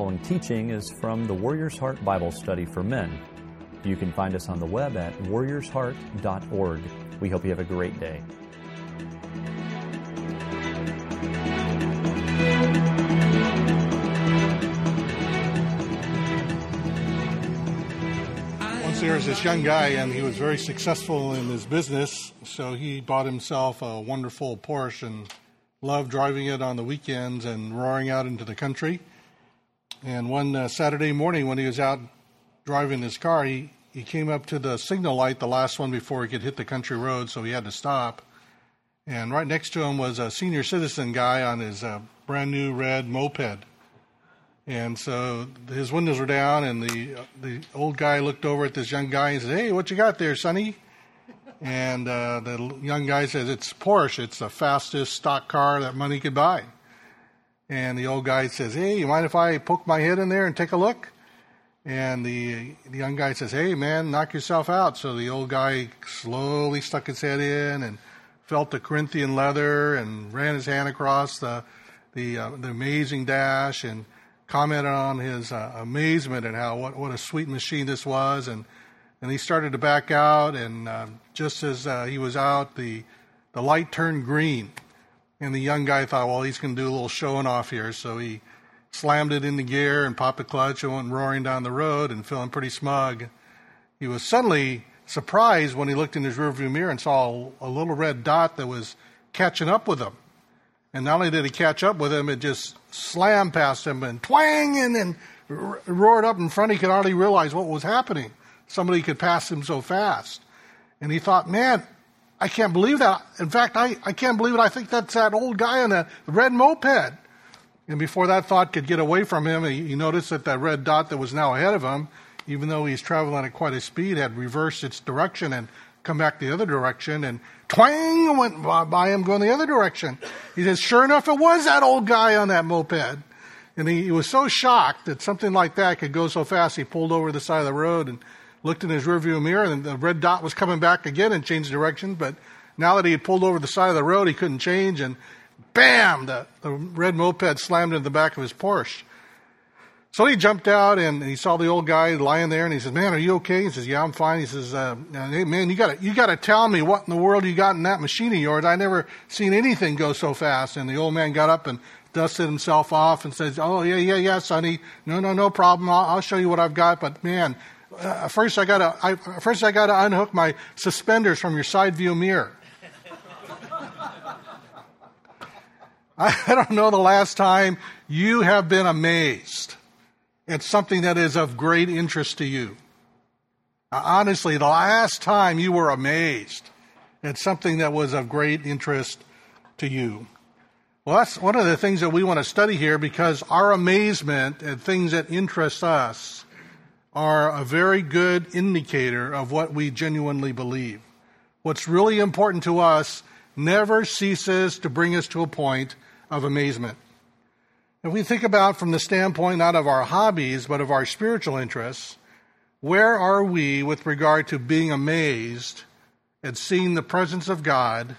following teaching is from the Warrior's Heart Bible Study for Men. You can find us on the web at warriorsheart.org. We hope you have a great day. Once there was this young guy, and he was very successful in his business, so he bought himself a wonderful Porsche and loved driving it on the weekends and roaring out into the country. And one uh, Saturday morning, when he was out driving his car, he, he came up to the signal light, the last one before he could hit the country road, so he had to stop. And right next to him was a senior citizen guy on his uh, brand new red moped. And so his windows were down, and the the old guy looked over at this young guy and said, "Hey, what you got there, Sonny?" And uh, the young guy says, It's Porsche. It's the fastest stock car that money could buy. And the old guy says, Hey, you mind if I poke my head in there and take a look? And the, the young guy says, Hey, man, knock yourself out. So the old guy slowly stuck his head in and felt the Corinthian leather and ran his hand across the, the, uh, the amazing dash and commented on his uh, amazement at how what, what a sweet machine this was. And and he started to back out. And uh, just as uh, he was out, the the light turned green, and the young guy thought, well, he's going to do a little showing off here. So he slammed it into gear and popped the clutch and went roaring down the road and feeling pretty smug. He was suddenly surprised when he looked in his rearview mirror and saw a little red dot that was catching up with him. And not only did it catch up with him, it just slammed past him and twang and then roared up in front. He could hardly realize what was happening somebody could pass him so fast. And he thought, man, I can't believe that. In fact, I, I can't believe it. I think that's that old guy on the red moped. And before that thought could get away from him, he, he noticed that that red dot that was now ahead of him, even though he's traveling at quite a speed, had reversed its direction and come back the other direction. And twang went by him going the other direction. He says, sure enough, it was that old guy on that moped. And he, he was so shocked that something like that could go so fast, he pulled over the side of the road and looked in his rearview mirror, and the red dot was coming back again and changed direction. But now that he had pulled over the side of the road, he couldn't change, and bam, the, the red moped slammed into the back of his Porsche. So he jumped out and he saw the old guy lying there, and he says, "Man, are you okay?" He says, "Yeah, I'm fine." He says, uh, "Hey, man, you got to you got to tell me what in the world you got in that machine of yours. I never seen anything go so fast." And the old man got up and dusted himself off and says, "Oh yeah, yeah, yeah, Sonny. No, no, no problem. I'll, I'll show you what I've got. But man, uh, first I gotta, I, first I gotta unhook my suspenders from your side view mirror. I, don't know the last time you have been amazed at something that is of great interest to you. Uh, honestly, the last time you were amazed at something that was of great interest to you. Well, that's one of the things that we want to study here because our amazement at things that interest us are a very good indicator of what we genuinely believe. What's really important to us never ceases to bring us to a point of amazement. If we think about from the standpoint not of our hobbies, but of our spiritual interests, where are we with regard to being amazed at seeing the presence of God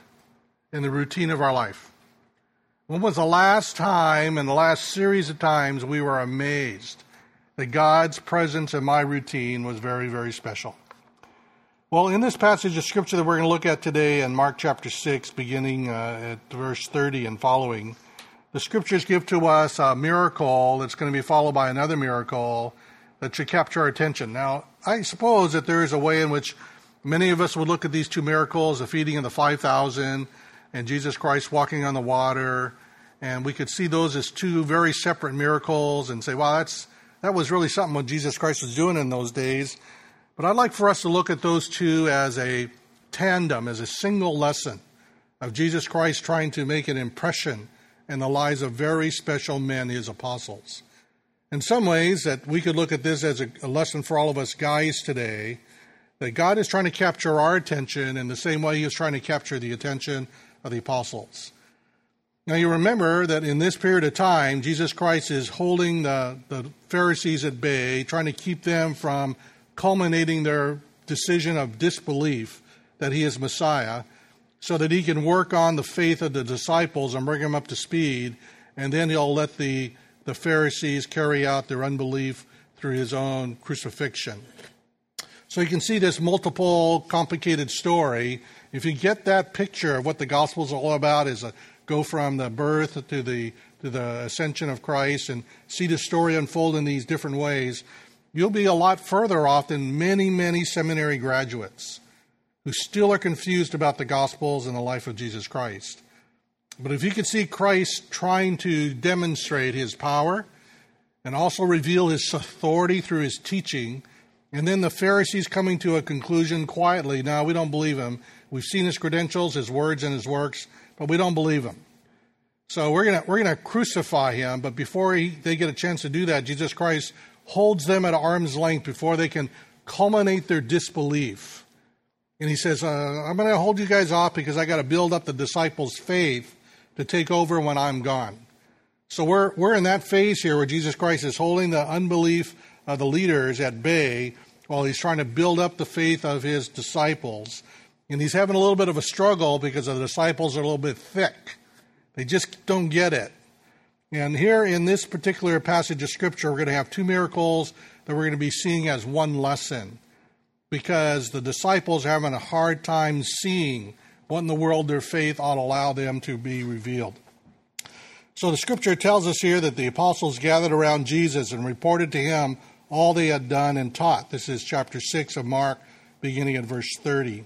in the routine of our life? When was the last time in the last series of times we were amazed that God's presence in my routine was very, very special. Well, in this passage of scripture that we're going to look at today in Mark chapter 6, beginning uh, at verse 30 and following, the scriptures give to us a miracle that's going to be followed by another miracle that should capture our attention. Now, I suppose that there is a way in which many of us would look at these two miracles, the feeding of the 5,000 and Jesus Christ walking on the water, and we could see those as two very separate miracles and say, wow, that's that was really something what Jesus Christ was doing in those days. But I'd like for us to look at those two as a tandem, as a single lesson of Jesus Christ trying to make an impression in the lives of very special men, his apostles. In some ways, that we could look at this as a, a lesson for all of us guys today, that God is trying to capture our attention in the same way he was trying to capture the attention of the apostles. Now, you remember that in this period of time, Jesus Christ is holding the, the Pharisees at bay, trying to keep them from culminating their decision of disbelief that he is Messiah, so that he can work on the faith of the disciples and bring them up to speed, and then he'll let the the Pharisees carry out their unbelief through his own crucifixion. So you can see this multiple complicated story. If you get that picture of what the gospel is all about, is a go from the birth to the to the ascension of Christ and see the story unfold in these different ways, you'll be a lot further off than many, many seminary graduates who still are confused about the Gospels and the life of Jesus Christ. But if you can see Christ trying to demonstrate his power and also reveal his authority through his teaching, and then the Pharisees coming to a conclusion quietly, now we don't believe him. We've seen his credentials, his words, and his works, but we don't believe him. So we're gonna we're gonna crucify him, but before he, they get a chance to do that, Jesus Christ holds them at arm's length before they can culminate their disbelief. And he says, uh, I'm going to hold you guys off because I got to build up the disciples' faith to take over when I'm gone. So we're, we're in that phase here where Jesus Christ is holding the unbelief of the leaders at bay while he's trying to build up the faith of his disciples. And he's having a little bit of a struggle because the disciples are a little bit thick. They just don't get it. And here in this particular passage of Scripture, we're going to have two miracles that we're going to be seeing as one lesson because the disciples are having a hard time seeing what in the world their faith ought to allow them to be revealed. So the scripture tells us here that the apostles gathered around Jesus and reported to him all they had done and taught. This is chapter 6 of Mark, beginning at verse 30.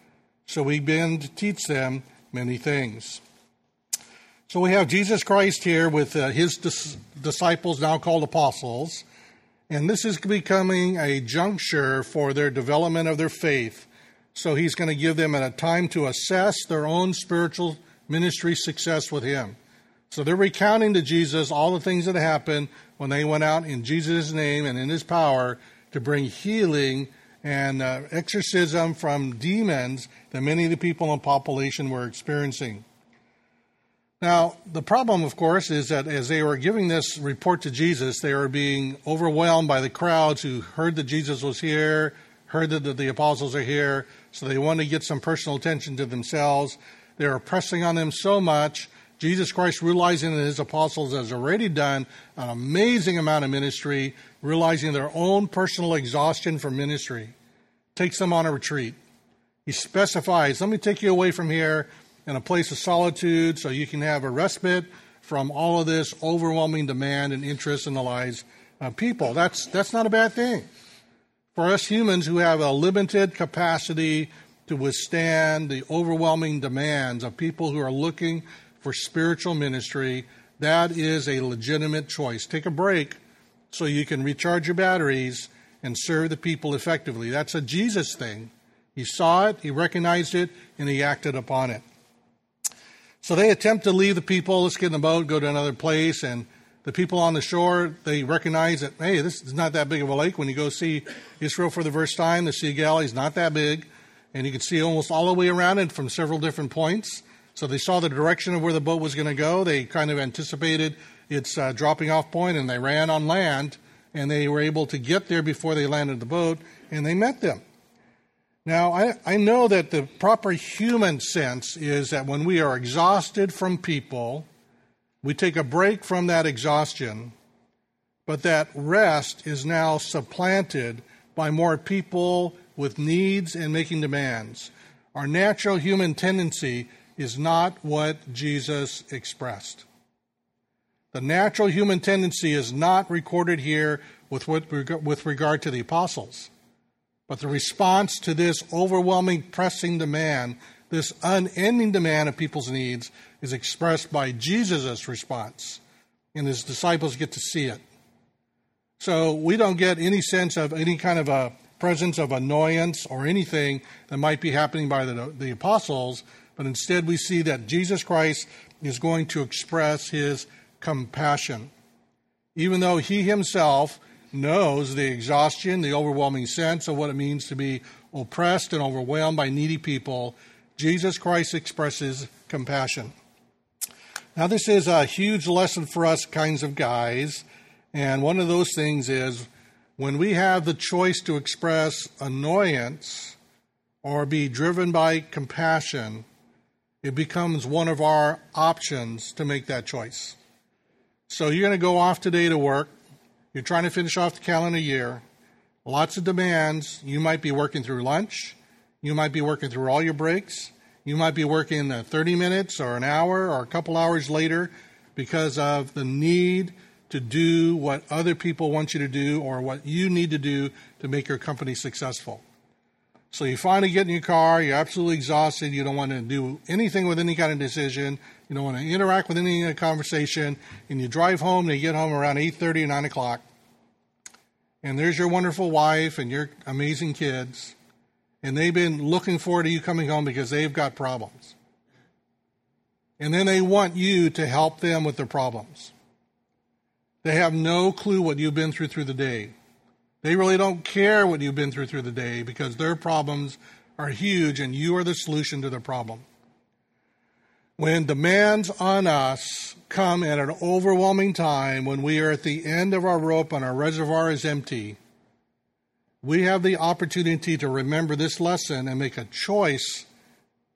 So he began to teach them many things. So we have Jesus Christ here with uh, his dis- disciples, now called apostles. And this is becoming a juncture for their development of their faith. So he's going to give them a time to assess their own spiritual ministry success with him. So they're recounting to Jesus all the things that happened when they went out in Jesus' name and in his power to bring healing and uh, exorcism from demons that many of the people in the population were experiencing. Now, the problem, of course, is that as they were giving this report to Jesus, they were being overwhelmed by the crowds who heard that Jesus was here, heard that the apostles are here, so they wanted to get some personal attention to themselves. They were pressing on them so much. Jesus Christ, realizing that his apostles has already done an amazing amount of ministry, realizing their own personal exhaustion from ministry, takes them on a retreat. He specifies, let me take you away from here in a place of solitude so you can have a respite from all of this overwhelming demand and interest in the lives of people. That's, that's not a bad thing. For us humans who have a limited capacity to withstand the overwhelming demands of people who are looking for spiritual ministry, that is a legitimate choice. Take a break so you can recharge your batteries and serve the people effectively. That's a Jesus thing. He saw it, he recognized it, and he acted upon it. So they attempt to leave the people, let's get in the boat, go to another place, and the people on the shore, they recognize that, hey, this is not that big of a lake. When you go see Israel for the first time, the Sea of Galilee is not that big, and you can see almost all the way around it from several different points. So they saw the direction of where the boat was going to go. They kind of anticipated its uh, dropping off point, and they ran on land, and they were able to get there before they landed the boat, and they met them. Now, I, I know that the proper human sense is that when we are exhausted from people, we take a break from that exhaustion, but that rest is now supplanted by more people with needs and making demands. Our natural human tendency is not what Jesus expressed. The natural human tendency is not recorded here with, with regard to the apostles. But the response to this overwhelming, pressing demand, this unending demand of people's needs, is expressed by Jesus' response. And his disciples get to see it. So we don't get any sense of any kind of a presence of annoyance or anything that might be happening by the, the apostles, but instead we see that Jesus Christ is going to express his compassion. even though he himself knows the exhaustion, the overwhelming sense of what it means to be oppressed and overwhelmed by needy people, Jesus Christ expresses compassion. Now, this is a huge lesson for us kinds of guys. And one of those things is when we have the choice to express annoyance or be driven by compassion, it becomes one of our options to make that choice. So you're going to go off today to work. You're trying to finish off the calendar year. Lots of demands. You might be working through lunch. You might be working through all your breaks. You might be working uh, 30 minutes or an hour or a couple hours later because of the need to do what other people want you to do or what you need to do to make your company successful. So you finally get in your car, you're absolutely exhausted, you don't want to do anything with any kind of decision, you don't want to interact with any kind of conversation, and you drive home and you get home around 8.30 or 9 o'clock, and there's your wonderful wife and your amazing kids, and they've been looking forward to you coming home because they've got problems. And then they want you to help them with their problems. They have no clue what you've been through through the day. They really don't care what you've been through through the day because their problems are huge and you are the solution to their problem. When demands on us come at an overwhelming time when we are at the end of our rope and our reservoir is empty, we have the opportunity to remember this lesson and make a choice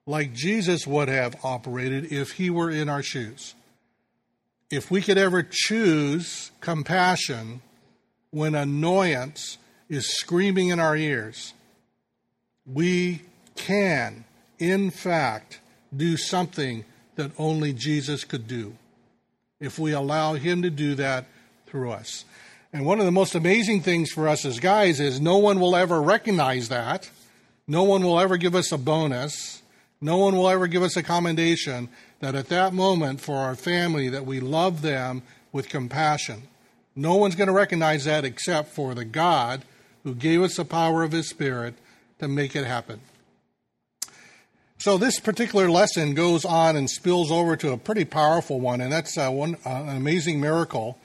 like Jesus would have operated if he were in our shoes. If we could ever choose compassion when annoyance is screaming in our ears, we can, in fact, do something that only Jesus could do if we allow Him to do that through us. And one of the most amazing things for us as guys is no one will ever recognize that. No one will ever give us a bonus. No one will ever give us a commendation that at that moment for our family that we love them with compassion. No one's going to recognize that except for the God who gave us the power of his spirit to make it happen. So this particular lesson goes on and spills over to a pretty powerful one, and that's uh, one uh, an amazing miracle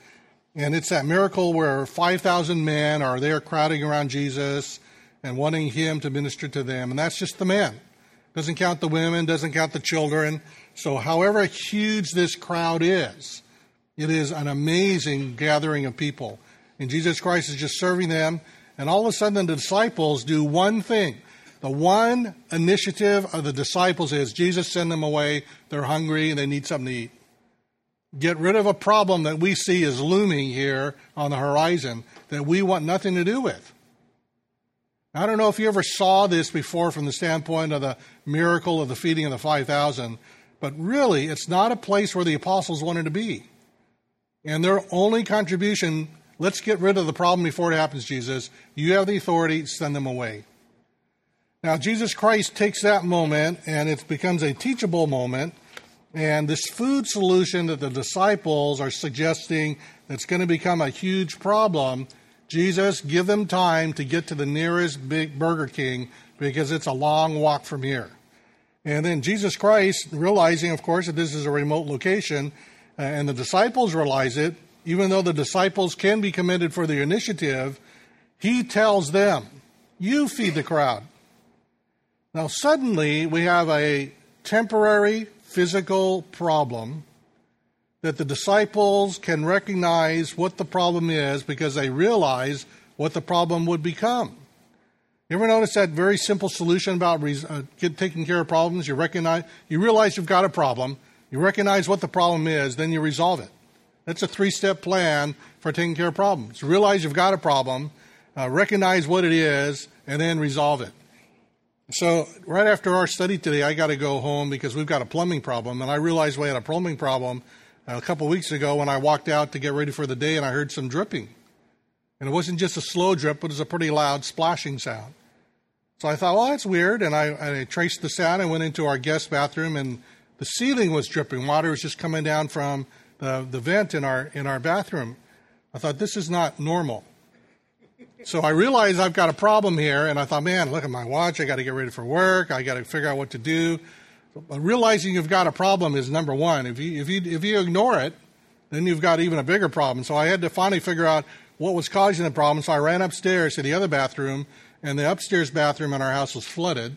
and it's that miracle where 5,000 men are there crowding around Jesus and wanting him to minister to them. And that's just the men. Doesn't count the women, doesn't count the children. So, however huge this crowd is, it is an amazing gathering of people. And Jesus Christ is just serving them. And all of a sudden, the disciples do one thing. The one initiative of the disciples is Jesus send them away. They're hungry and they need something to eat get rid of a problem that we see is looming here on the horizon that we want nothing to do with. I don't know if you ever saw this before from the standpoint of the miracle of the feeding of the 5,000, but really, it's not a place where the apostles wanted to be. And their only contribution, let's get rid of the problem before it happens, Jesus. You have the authority, send them away. Now, Jesus Christ takes that moment and it becomes a teachable moment and this food solution that the disciples are suggesting that's going to become a huge problem, Jesus, give them time to get to the nearest big Burger King because it's a long walk from here. And then Jesus Christ, realizing, of course, that this is a remote location, and the disciples realize it, even though the disciples can be commended for their initiative, he tells them, You feed the crowd. Now, suddenly, we have a temporary physical problem that the disciples can recognize what the problem is because they realize what the problem would become. You ever notice that very simple solution about uh, taking care of problems? You recognize, you realize you've got a problem, you recognize what the problem is, then you resolve it. That's a three-step plan for taking care of problems. Realize you've got a problem, uh, recognize what it is, and then resolve it. So, right after our study today, I got to go home because we've got a plumbing problem. And I realized we had a plumbing problem a couple weeks ago when I walked out to get ready for the day and I heard some dripping. And it wasn't just a slow drip, but it was a pretty loud splashing sound. So I thought, well, that's weird. And I, I traced the sound. I went into our guest bathroom and the ceiling was dripping. Water was just coming down from the, the vent in our, in our bathroom. I thought, this is not normal. So I realized I've got a problem here, and I thought, man, look at my watch. I got to get ready for work. I got to figure out what to do. But realizing you've got a problem is number one. If you if you if you ignore it, then you've got even a bigger problem. So I had to finally figure out what was causing the problem. So I ran upstairs to the other bathroom, and the upstairs bathroom in our house was flooded.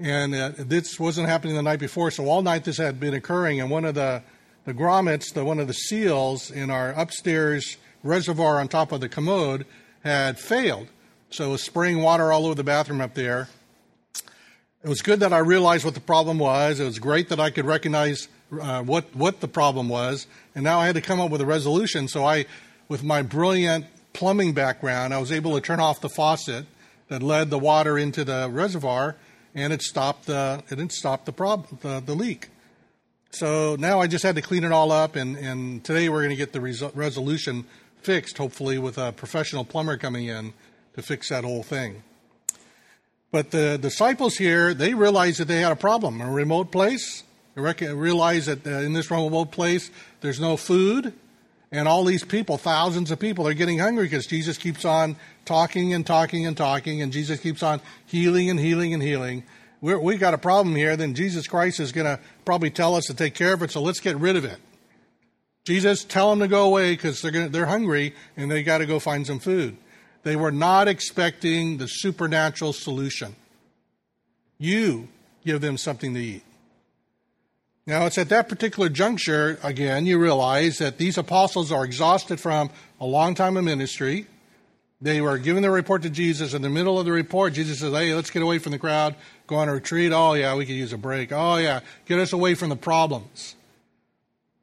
And uh, this wasn't happening the night before, so all night this had been occurring. And one of the, the grommets, the, one of the seals in our upstairs reservoir on top of the commode, had failed. So it was spraying water all over the bathroom up there. It was good that I realized what the problem was. It was great that I could recognize uh, what what the problem was, and now I had to come up with a resolution. So I, with my brilliant plumbing background, I was able to turn off the faucet that led the water into the reservoir, and it stopped the it didn't stop the problem the, the leak. So now I just had to clean it all up, and, and today we're going to get the res- resolution fixed, hopefully with a professional plumber coming in to fix that whole thing. But the disciples here, they realized that they had a problem, a remote place, They realize that uh, in this remote place there's no food, and all these people, thousands of people, are getting hungry because Jesus keeps on talking and talking and talking, and Jesus keeps on healing and healing and healing. We're, we got a problem here, then Jesus Christ is going to probably tell us to take care of it, so let's get rid of it. Jesus, tell them to go away because they're, they're hungry and they got to go find some food. They were not expecting the supernatural solution. You give them something to eat. Now, it's at that particular juncture, again, you realize that these apostles are exhausted from a long time of ministry. They were giving the report to Jesus. In the middle of the report, Jesus says, Hey, let's get away from the crowd, go on a retreat. Oh, yeah, we could use a break. Oh, yeah, get us away from the problems.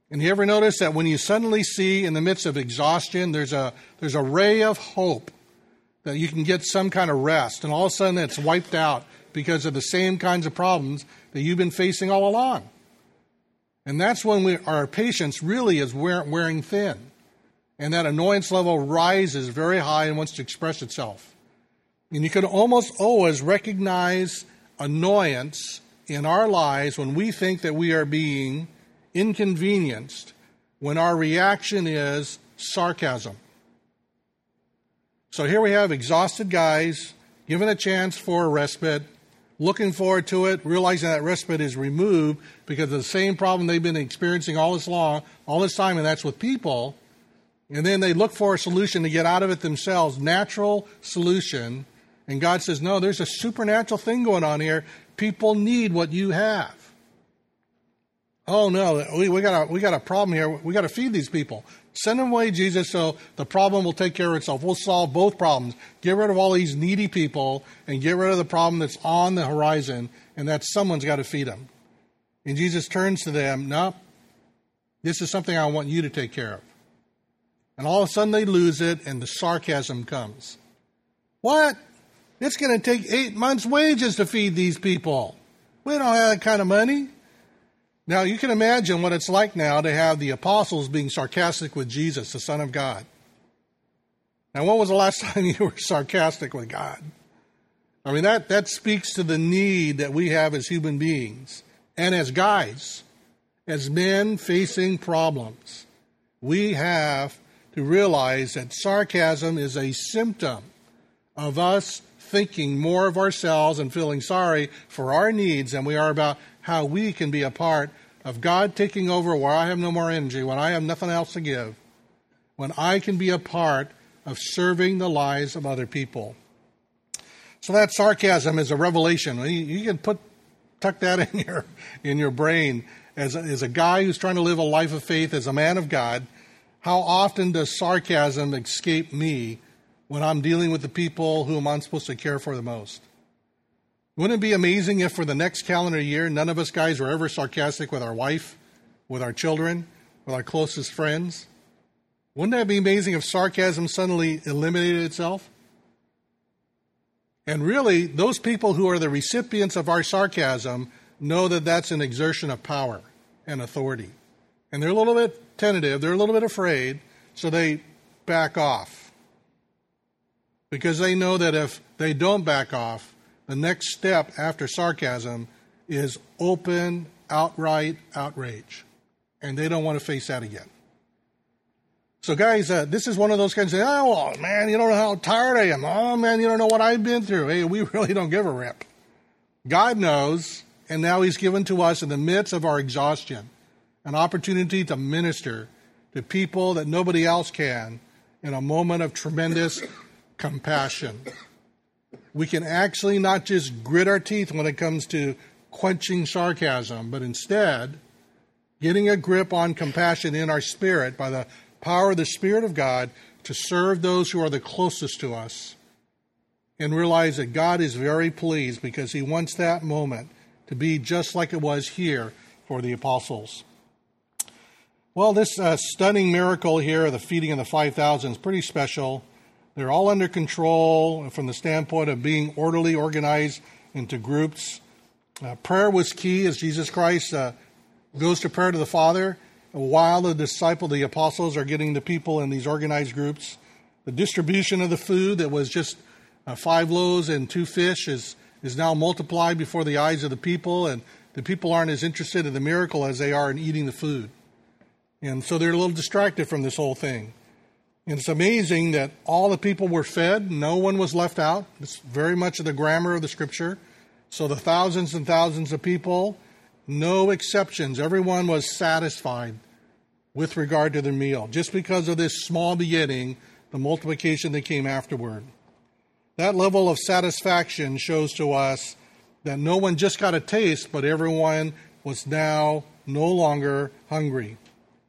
And you ever notice that when you suddenly see in the midst of exhaustion, there's a, there's a ray of hope that you can get some kind of rest, and all of a sudden it's wiped out because of the same kinds of problems that you've been facing all along. And that's when we, our patience really is wearing thin. And that annoyance level rises very high and wants to express itself. And you can almost always recognize annoyance in our lives when we think that we are being inconvenienced, when our reaction is sarcasm. So here we have exhausted guys given a chance for a respite, looking forward to it, realizing that respite is removed because of the same problem they've been experiencing all this long, all this time, and that's with people. And then they look for a solution to get out of it themselves, natural solution. And God says, No, there's a supernatural thing going on here. People need what you have. Oh no, we, we got a we got a problem here. We got to feed these people. Send them away, Jesus, so the problem will take care of itself. We'll solve both problems. Get rid of all these needy people and get rid of the problem that's on the horizon, and that someone's got to feed them. And Jesus turns to them, No, this is something I want you to take care of. And all of a sudden they lose it, and the sarcasm comes. What? It's going to take eight months' wages to feed these people. We don't have that kind of money. Now, you can imagine what it's like now to have the apostles being sarcastic with Jesus, the Son of God. Now, when was the last time you were sarcastic with God? I mean, that, that speaks to the need that we have as human beings and as guys, as men facing problems. We have to realize that sarcasm is a symptom of us thinking more of ourselves and feeling sorry for our needs than we are about how we can be a part of God taking over where I have no more energy, when I have nothing else to give, when I can be a part of serving the lives of other people. So that sarcasm is a revelation. You can put tuck that in your in your brain as a, as a guy who's trying to live a life of faith as a man of God. How often does sarcasm escape me when I'm dealing with the people whom I'm supposed to care for the most? Wouldn't it be amazing if for the next calendar year, none of us guys were ever sarcastic with our wife, with our children, with our closest friends? Wouldn't that be amazing if sarcasm suddenly eliminated itself? And really, those people who are the recipients of our sarcasm know that that's an exertion of power and authority. And they're a little bit tentative, they're a little bit afraid, so they back off. Because they know that if they don't back off, the next step after sarcasm is open, outright outrage. And they don't want to face that again. So, guys, uh, this is one of those kinds of, oh, man, you don't know how tired I am. Oh, man, you don't know what I've been through. Hey, we really don't give a rip. God knows, and now He's given to us in the midst of our exhaustion an opportunity to minister to people that nobody else can in a moment of tremendous compassion. We can actually not just grit our teeth when it comes to quenching sarcasm, but instead getting a grip on compassion in our spirit by the power of the Spirit of God to serve those who are the closest to us and realize that God is very pleased because He wants that moment to be just like it was here for the apostles. Well, this uh, stunning miracle here, the feeding of the 5,000, is pretty special. They're all under control from the standpoint of being orderly, organized into groups. Uh, prayer was key as Jesus Christ uh, goes to prayer to the Father while the disciple, the apostles, are getting the people in these organized groups. The distribution of the food that was just uh, five loaves and two fish is, is now multiplied before the eyes of the people, and the people aren't as interested in the miracle as they are in eating the food. And so they're a little distracted from this whole thing. And it's amazing that all the people were fed, no one was left out. It's very much of the grammar of the scripture. So the thousands and thousands of people, no exceptions, everyone was satisfied with regard to their meal, just because of this small beginning, the multiplication that came afterward. That level of satisfaction shows to us that no one just got a taste, but everyone was now no longer hungry.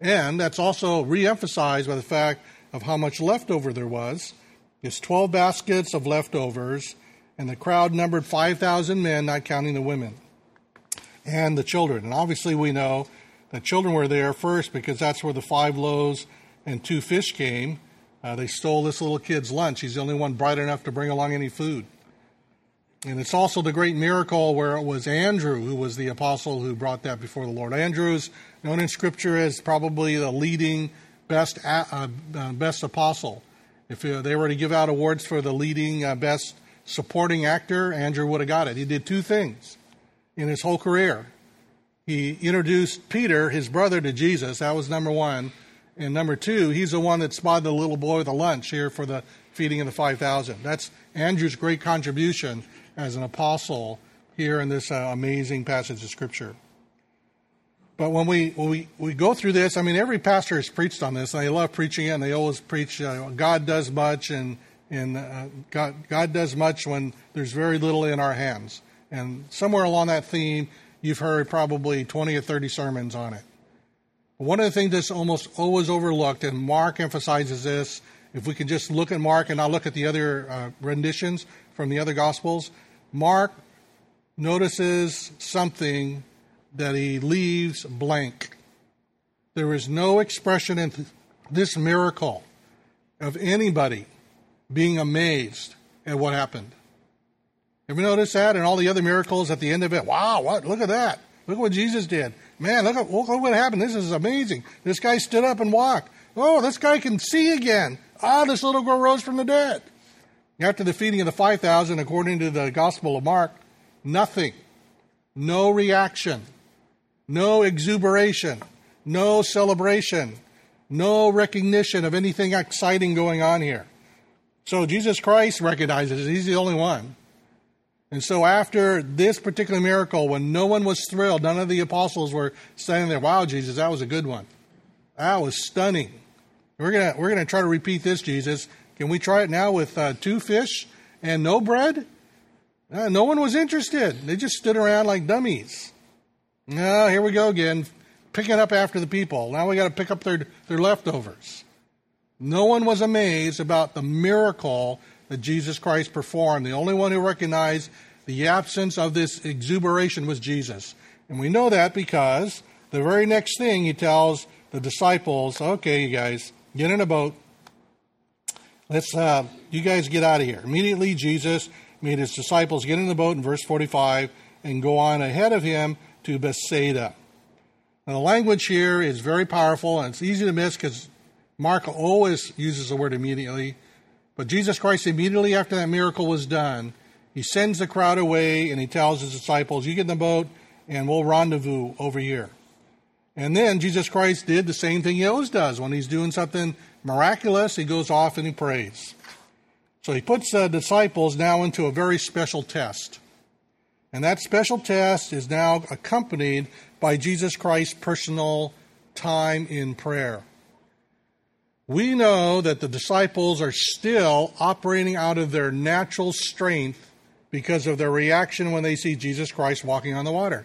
And that's also re-emphasized by the fact of how much leftover there was. It's 12 baskets of leftovers, and the crowd numbered 5,000 men, not counting the women and the children. And obviously, we know that children were there first because that's where the five loaves and two fish came. Uh, they stole this little kid's lunch. He's the only one bright enough to bring along any food. And it's also the great miracle where it was Andrew who was the apostle who brought that before the Lord. Andrew's known in Scripture as probably the leading best uh, uh, best apostle. If uh, they were to give out awards for the leading uh, best supporting actor, Andrew would have got it. He did two things in his whole career. He introduced Peter, his brother, to Jesus. That was number one. And number two, he's the one that spotted the little boy with the lunch here for the feeding of the 5,000. That's Andrew's great contribution as an apostle here in this uh, amazing passage of Scripture. But when we, when we, we go through this, I mean, every pastor has preached on this, and they love preaching it, and they always preach uh, God does much, and, and uh, God, God does much when there's very little in our hands. And somewhere along that theme, you've heard probably 20 or 30 sermons on it. One of the things that's almost always overlooked, and Mark emphasizes this, if we can just look at Mark and not look at the other uh, renditions from the other Gospels, Mark notices something that he leaves blank. There is no expression in this miracle of anybody being amazed at what happened. Ever notice that? And all the other miracles at the end of it. Wow, what? Look at that. Look at what Jesus did. Man, look at, look at what happened. This is amazing. This guy stood up and walked. Oh, this guy can see again. Ah, this little girl rose from the dead. After the feeding of the 5,000, according to the Gospel of Mark, nothing. No reaction. No exuberation. No celebration. No recognition of anything exciting going on here. So Jesus Christ recognizes he's the only one. And so after this particular miracle, when no one was thrilled, none of the apostles were standing there, wow, Jesus, that was a good one. That was stunning. We're going we're gonna try to repeat this, Jesus. Can we try it now with uh, two fish and no bread? Uh, no one was interested. They just stood around like dummies. No, here we go again, picking up after the people. Now we got to pick up their, their leftovers. No one was amazed about the miracle that Jesus Christ performed. The only one who recognized the absence of this exuberation was Jesus. And we know that because the very next thing he tells the disciples, okay, you guys, get in a boat, let's uh, you guys get out of here. Immediately, Jesus made his disciples get in the boat in verse 45 and go on ahead of him to Bethsaida. Now, the language here is very powerful and it's easy to miss because Mark always uses the word immediately. But Jesus Christ, immediately after that miracle was done, he sends the crowd away and he tells his disciples, You get in the boat and we'll rendezvous over here. And then Jesus Christ did the same thing he always does. When he's doing something miraculous, he goes off and he prays. So he puts the disciples now into a very special test. And that special test is now accompanied by Jesus Christ's personal time in prayer. we know that the disciples are still operating out of their natural strength because of their reaction when they see Jesus Christ walking on the water.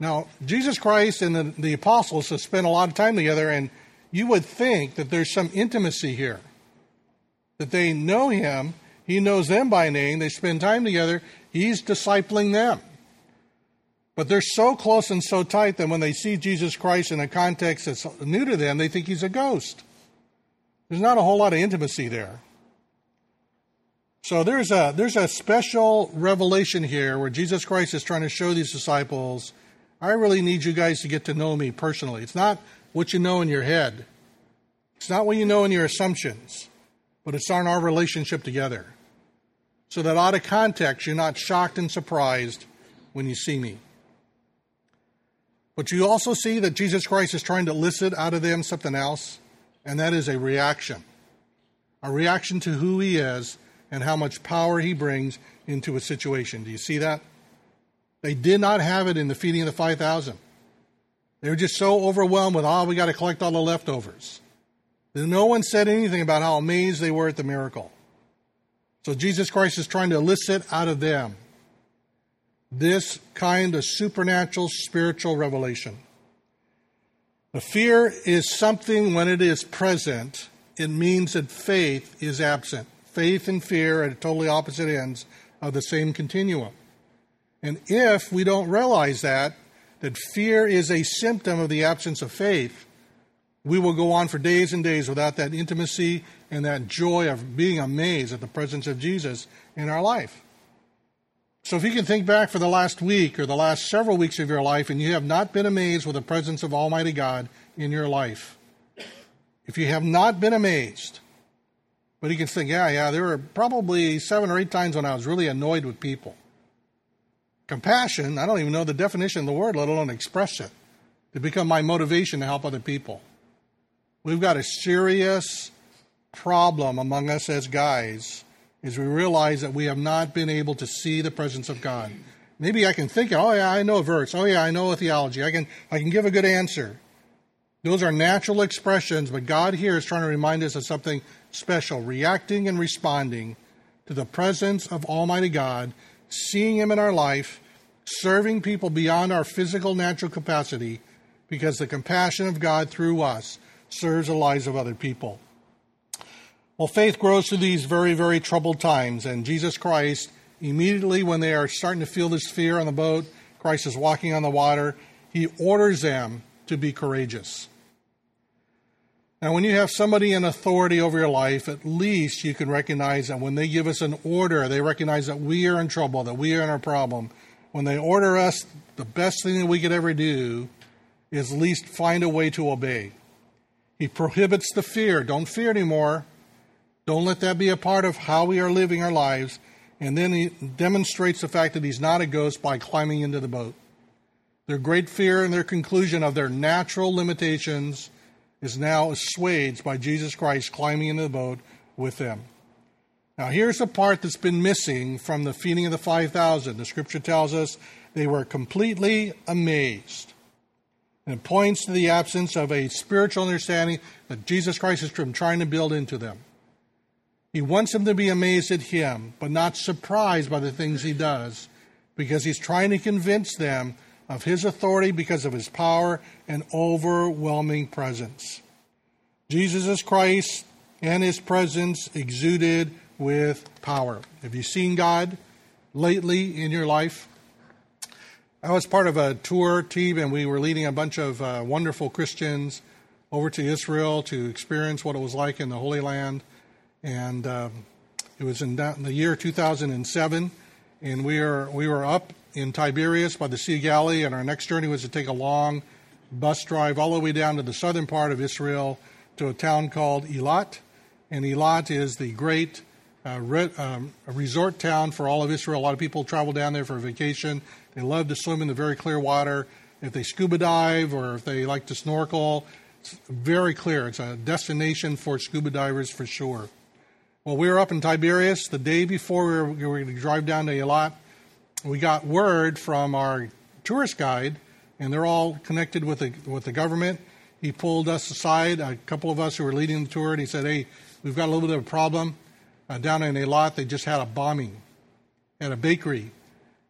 Now, Jesus Christ and the, the apostles have spent a lot of time together, and you would think that there's some intimacy here. That they know him, he knows them by name, they spend time together, he's discipling them. But they're so close and so tight that when they see Jesus Christ in a context that's new to them, they think he's a ghost. There's not a whole lot of intimacy there. So there's a there's a special revelation here where Jesus Christ is trying to show these disciples I really need you guys to get to know me personally. It's not what you know in your head, it's not what you know in your assumptions, but it's on our relationship together. So that out of context, you're not shocked and surprised when you see me. But you also see that Jesus Christ is trying to elicit out of them something else, and that is a reaction. A reaction to who he is and how much power he brings into a situation. Do you see that? They did not have it in the feeding of the 5,000. They were just so overwhelmed with, oh, we got to collect all the leftovers. No one said anything about how amazed they were at the miracle. So Jesus Christ is trying to elicit out of them this kind of supernatural spiritual revelation. The fear is something when it is present, it means that faith is absent. Faith and fear are at totally opposite ends of the same continuum. And if we don't realize that, that fear is a symptom of the absence of faith, we will go on for days and days without that intimacy and that joy of being amazed at the presence of Jesus in our life. So if you can think back for the last week or the last several weeks of your life and you have not been amazed with the presence of Almighty God in your life, if you have not been amazed, but you can think, yeah, yeah, there were probably seven or eight times when I was really annoyed with people. Compassion, I don't even know the definition of the word, let alone express it, to become my motivation to help other people. We've got a serious problem among us as guys is we realize that we have not been able to see the presence of God. Maybe I can think, oh yeah, I know a verse. Oh yeah, I know a theology. I can I can give a good answer. Those are natural expressions, but God here is trying to remind us of something special, reacting and responding to the presence of Almighty God seeing Him in our life, serving people beyond our physical natural capacity, because the compassion of God through us serves the lives of other people. Well, faith grows through these very, very troubled times, and Jesus Christ, immediately when they are starting to feel this fear on the boat, Christ is walking on the water, he orders them to be courageous. Now, when you have somebody in authority over your life, at least you can recognize that when they give us an order, they recognize that we are in trouble, that we are in a problem. When they order us, the best thing that we could ever do is at least find a way to obey. He prohibits the fear. Don't fear anymore. Don't let that be a part of how we are living our lives. And then he demonstrates the fact that he's not a ghost by climbing into the boat. Their great fear and their conclusion of their natural limitations is now assuaged by Jesus Christ climbing into the boat with them. Now, here's the part that's been missing from the feeding of the 5,000. The scripture tells us they were completely amazed. And it points to the absence of a spiritual understanding that Jesus Christ is trying to build into them. He wants them to be amazed at Him, but not surprised by the things He does, because He's trying to convince them of his authority because of his power and overwhelming presence. Jesus is Christ and his presence exuded with power. Have you seen God lately in your life? I was part of a tour team and we were leading a bunch of uh, wonderful Christians over to Israel to experience what it was like in the Holy Land. And um, it was in the year 2007, and we were, we were up in Tiberias by the Sea of Galilee, and our next journey was to take a long bus drive all the way down to the southern part of Israel to a town called Eilat. And Eilat is the great uh, re- um, resort town for all of Israel. A lot of people travel down there for vacation. They love to swim in the very clear water. If they scuba dive or if they like to snorkel, it's very clear. It's a destination for scuba divers for sure. Well, we were up in Tiberias the day before we were, we were going to drive down to Eilat we got word from our tourist guide, and they're all connected with the, with the government. He pulled us aside, a couple of us who were leading the tour, and he said, Hey, we've got a little bit of a problem. Uh, down in Eilat, they just had a bombing at a bakery,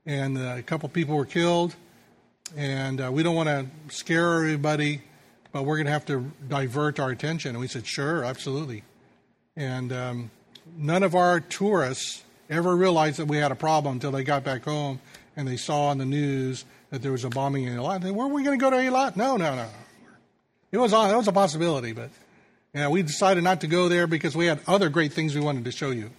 and uh, a couple people were killed. And uh, we don't want to scare everybody, but we're going to have to divert our attention. And we said, Sure, absolutely. And um, none of our tourists ever realized that we had a problem until they got back home and they saw on the news that there was a bombing in Eilat. They, Were we going to go to Eilat? No, no, no. It was on. It was a possibility, but yeah, we decided not to go there because we had other great things we wanted to show you.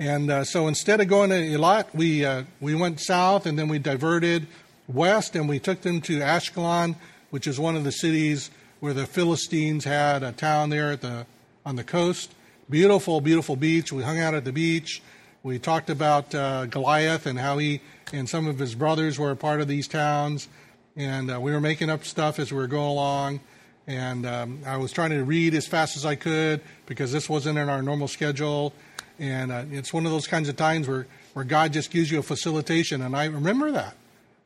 And uh, so instead of going to Eilat, we uh, we went south and then we diverted west and we took them to Ashkelon, which is one of the cities where the Philistines had a town there at the on the coast. Beautiful, beautiful beach. We hung out at the beach. We talked about uh, Goliath and how he and some of his brothers were a part of these towns. And uh, we were making up stuff as we were going along. And um, I was trying to read as fast as I could because this wasn't in our normal schedule. And uh, it's one of those kinds of times where, where God just gives you a facilitation. And I remember that.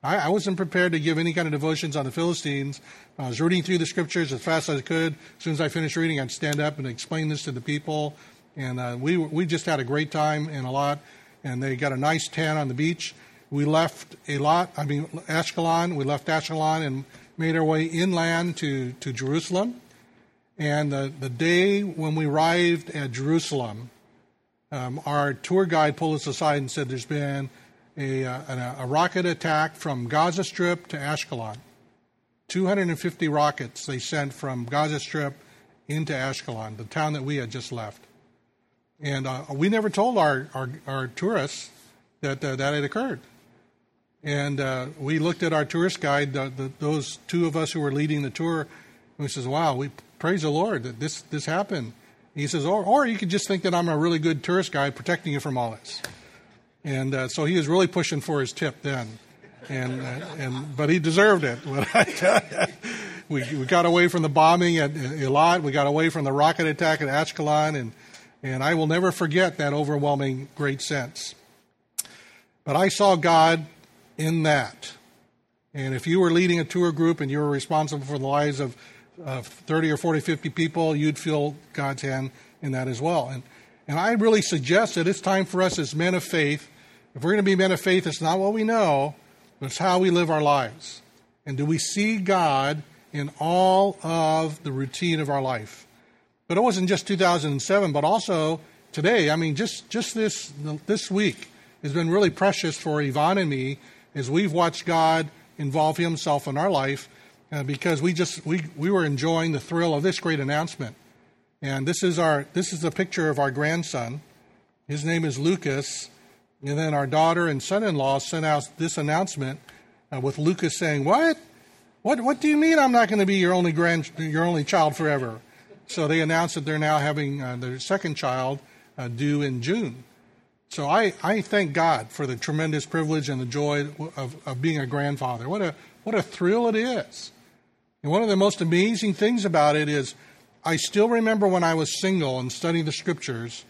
I, I wasn't prepared to give any kind of devotions on the Philistines. I was reading through the scriptures as fast as I could. As soon as I finished reading, I'd stand up and explain this to the people. And uh, we, we just had a great time and a lot. And they got a nice tan on the beach. We left a lot, I mean, Ashkelon. We left Ashkelon and made our way inland to, to Jerusalem. And the, the day when we arrived at Jerusalem, um, our tour guide pulled us aside and said there's been a, uh, a, a rocket attack from Gaza Strip to Ashkelon. 250 rockets they sent from Gaza Strip into Ashkelon, the town that we had just left. And uh, we never told our, our, our tourists that uh, that had occurred. And uh, we looked at our tourist guide, the, the, those two of us who were leading the tour, and we says, "Wow, we praise the Lord that this this happened." He says, "Or, or you could just think that I'm a really good tourist guide protecting you from all this." And uh, so he was really pushing for his tip then, and uh, and but he deserved it. we we got away from the bombing at Eilat, we got away from the rocket attack at Ashkelon, and and I will never forget that overwhelming great sense. But I saw God in that. And if you were leading a tour group and you were responsible for the lives of uh, 30 or 40, 50 people, you'd feel God's hand in that as well. And, and I really suggest that it's time for us as men of faith, if we're going to be men of faith, it's not what we know, but it's how we live our lives. And do we see God in all of the routine of our life? But it wasn't just 2007, but also today. I mean, just, just this, this week has been really precious for Yvonne and me as we've watched God involve Himself in our life uh, because we just we, we were enjoying the thrill of this great announcement. And this is our this is a picture of our grandson. His name is Lucas. And then our daughter and son-in-law sent out this announcement uh, with Lucas saying, "What? What? What do you mean I'm not going to be your only grand your only child forever?" So they announced that they're now having uh, their second child uh, due in June. So I, I thank God for the tremendous privilege and the joy of, of being a grandfather. What a, what a thrill it is. And one of the most amazing things about it is I still remember when I was single and studying the scriptures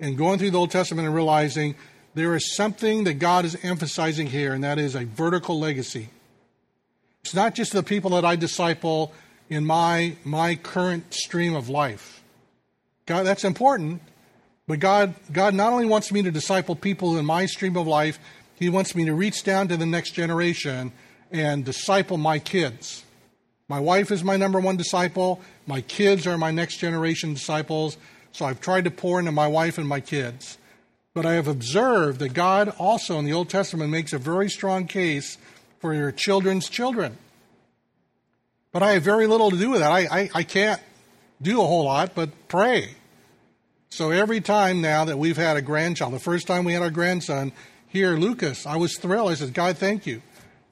and going through the Old Testament and realizing there is something that God is emphasizing here, and that is a vertical legacy. It's not just the people that I disciple in my, my current stream of life. God, that's important, but God, God not only wants me to disciple people in my stream of life, He wants me to reach down to the next generation and disciple my kids. My wife is my number one disciple. My kids are my next generation disciples. So I've tried to pour into my wife and my kids. But I have observed that God also in the Old Testament makes a very strong case for your children's children. But I have very little to do with that. I, I, I can't do a whole lot but pray. So every time now that we've had a grandchild, the first time we had our grandson here, Lucas, I was thrilled. I said, God, thank you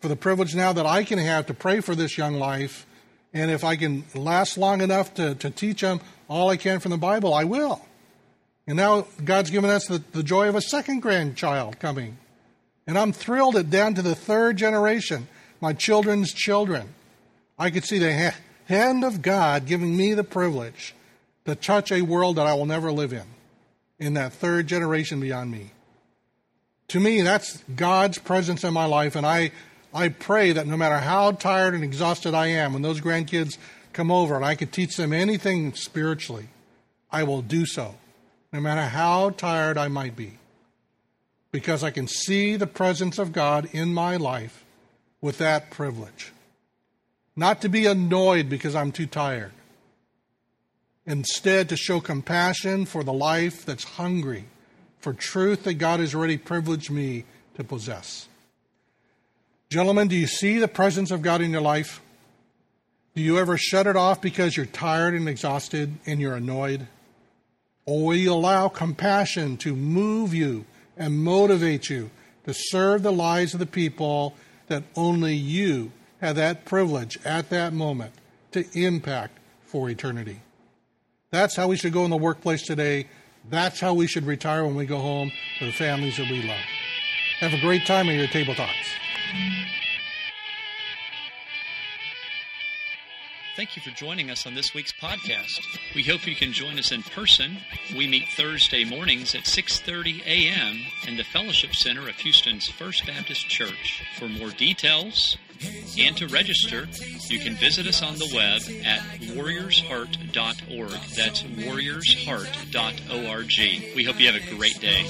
for the privilege now that I can have to pray for this young life. And if I can last long enough to, to teach him all I can from the Bible, I will. And now God's given us the, the joy of a second grandchild coming. And I'm thrilled that down to the third generation, my children's children, I could see the hand of God giving me the privilege to touch a world that I will never live in, in that third generation beyond me. To me, that's God's presence in my life, and I, I pray that no matter how tired and exhausted I am, when those grandkids come over and I can teach them anything spiritually, I will do so, no matter how tired I might be, because I can see the presence of God in my life with that privilege. Not to be annoyed because I'm too tired. Instead, to show compassion for the life that's hungry for truth that God has already privileged me to possess. Gentlemen, do you see the presence of God in your life? Do you ever shut it off because you're tired and exhausted and you're annoyed? Or will you allow compassion to move you and motivate you to serve the lives of the people that only you have that privilege at that moment to impact for eternity? That's how we should go in the workplace today. That's how we should retire when we go home to the families that we love. Have a great time at your table talks. Thank you for joining us on this week's podcast. We hope you can join us in person. We meet Thursday mornings at 6:30 a.m. in the Fellowship Center of Houston's First Baptist Church. For more details and to register, you can visit us on the web at warriorsheart.org. That's warriorsheart.org. We hope you have a great day.